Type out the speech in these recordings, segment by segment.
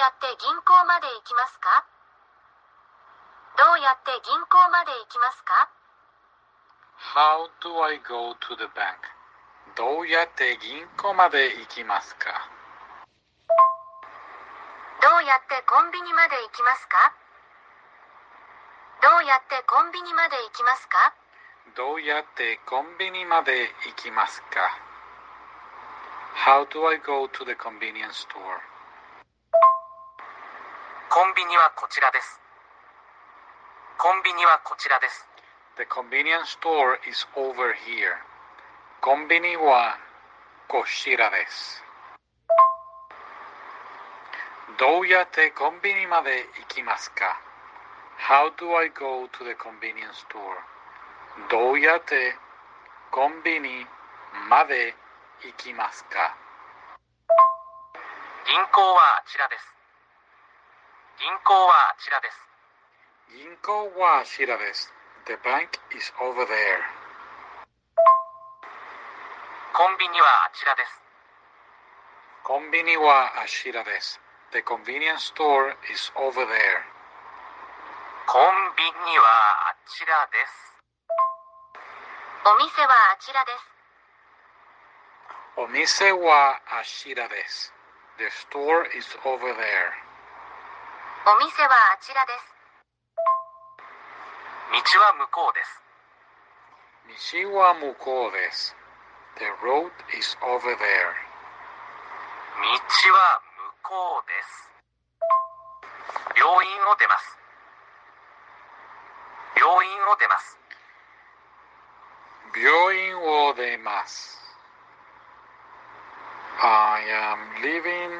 やって銀行まで行きますか？どうやって銀行まで行きますか？How do I go to the bank? どうやって銀行まで行きますか？どうやってコンビニまで行きますか？どうやってコンビニまで行きますか？どうやってコンビニまで行きますか？How do I go to the convenience store? コンビニはこちらです。コンビニはこちらです。The convenience store is over here. コンビニはこちらです。どうやってコンビニまで行きますか? How do I go to the convenience store? どうやってコンビニまで行きますか?銀行はあちらです。銀行はあちらです。銀行はあちらです。The bank is over there. コンビニはあちらです。コンビニはあちらです。The convenience store is over there. コンビニはあちらです。お店はあちらです。お店はあちらです。The store is over there. お店はあちらです。道は向こうです。道は向こうです。The road is over there. 道は向こうです。病院を出ます。病院を出ます。病院を出ます。I am leaving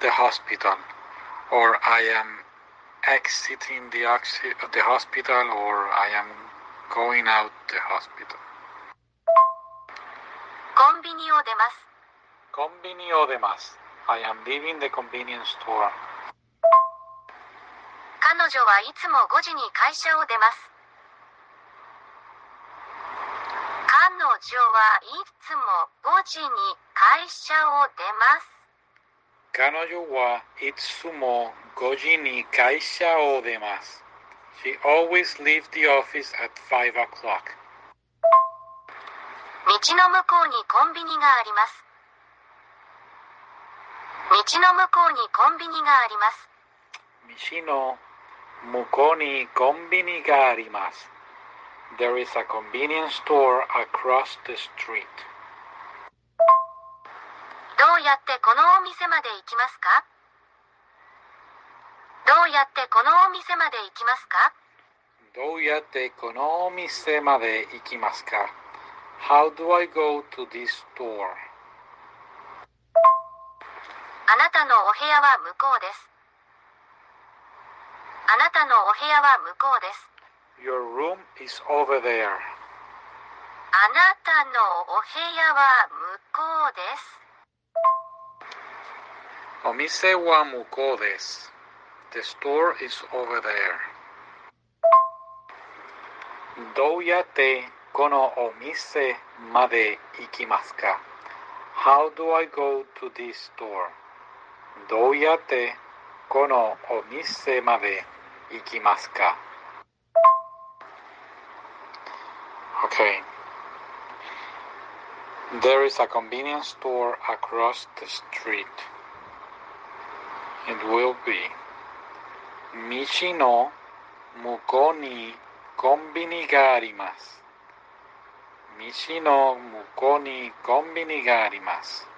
the hospital or I am exiting the, oxi- the hospital or I am going out the hospital. コンビニを出ます。コンビニを出ます。I am leaving the convenience store. 彼女はいつも5時に会社を出ます。彼女はいつも5時に会社を出ます。彼女はいつも5時に会社を出ます。She always leaves the office at 5 o'clock. 道の向こうにコンビニがあります。道の向こうにコンビニがあります。道の向こうにコンビニがあります。There is a convenience store across the street. どうやってこのお店まで行きますか？どうやってこのお店まで行きますか？どうやってこのお店まで行きますか ?How do I go to this store? あなたのお部屋は向こうです。あなたのお部屋は向こうです。Your room is over there. あなたのお部屋は向こうです。お店は向こうです。The store is over there. どうやってこのお店まで行きますか ?How do I go to this store? どうやってこのお店まで行きますか Okay. There is a convenience store across the street. It will be 道の向こうにコンビニがあります。道の向こうにコンビニがあります。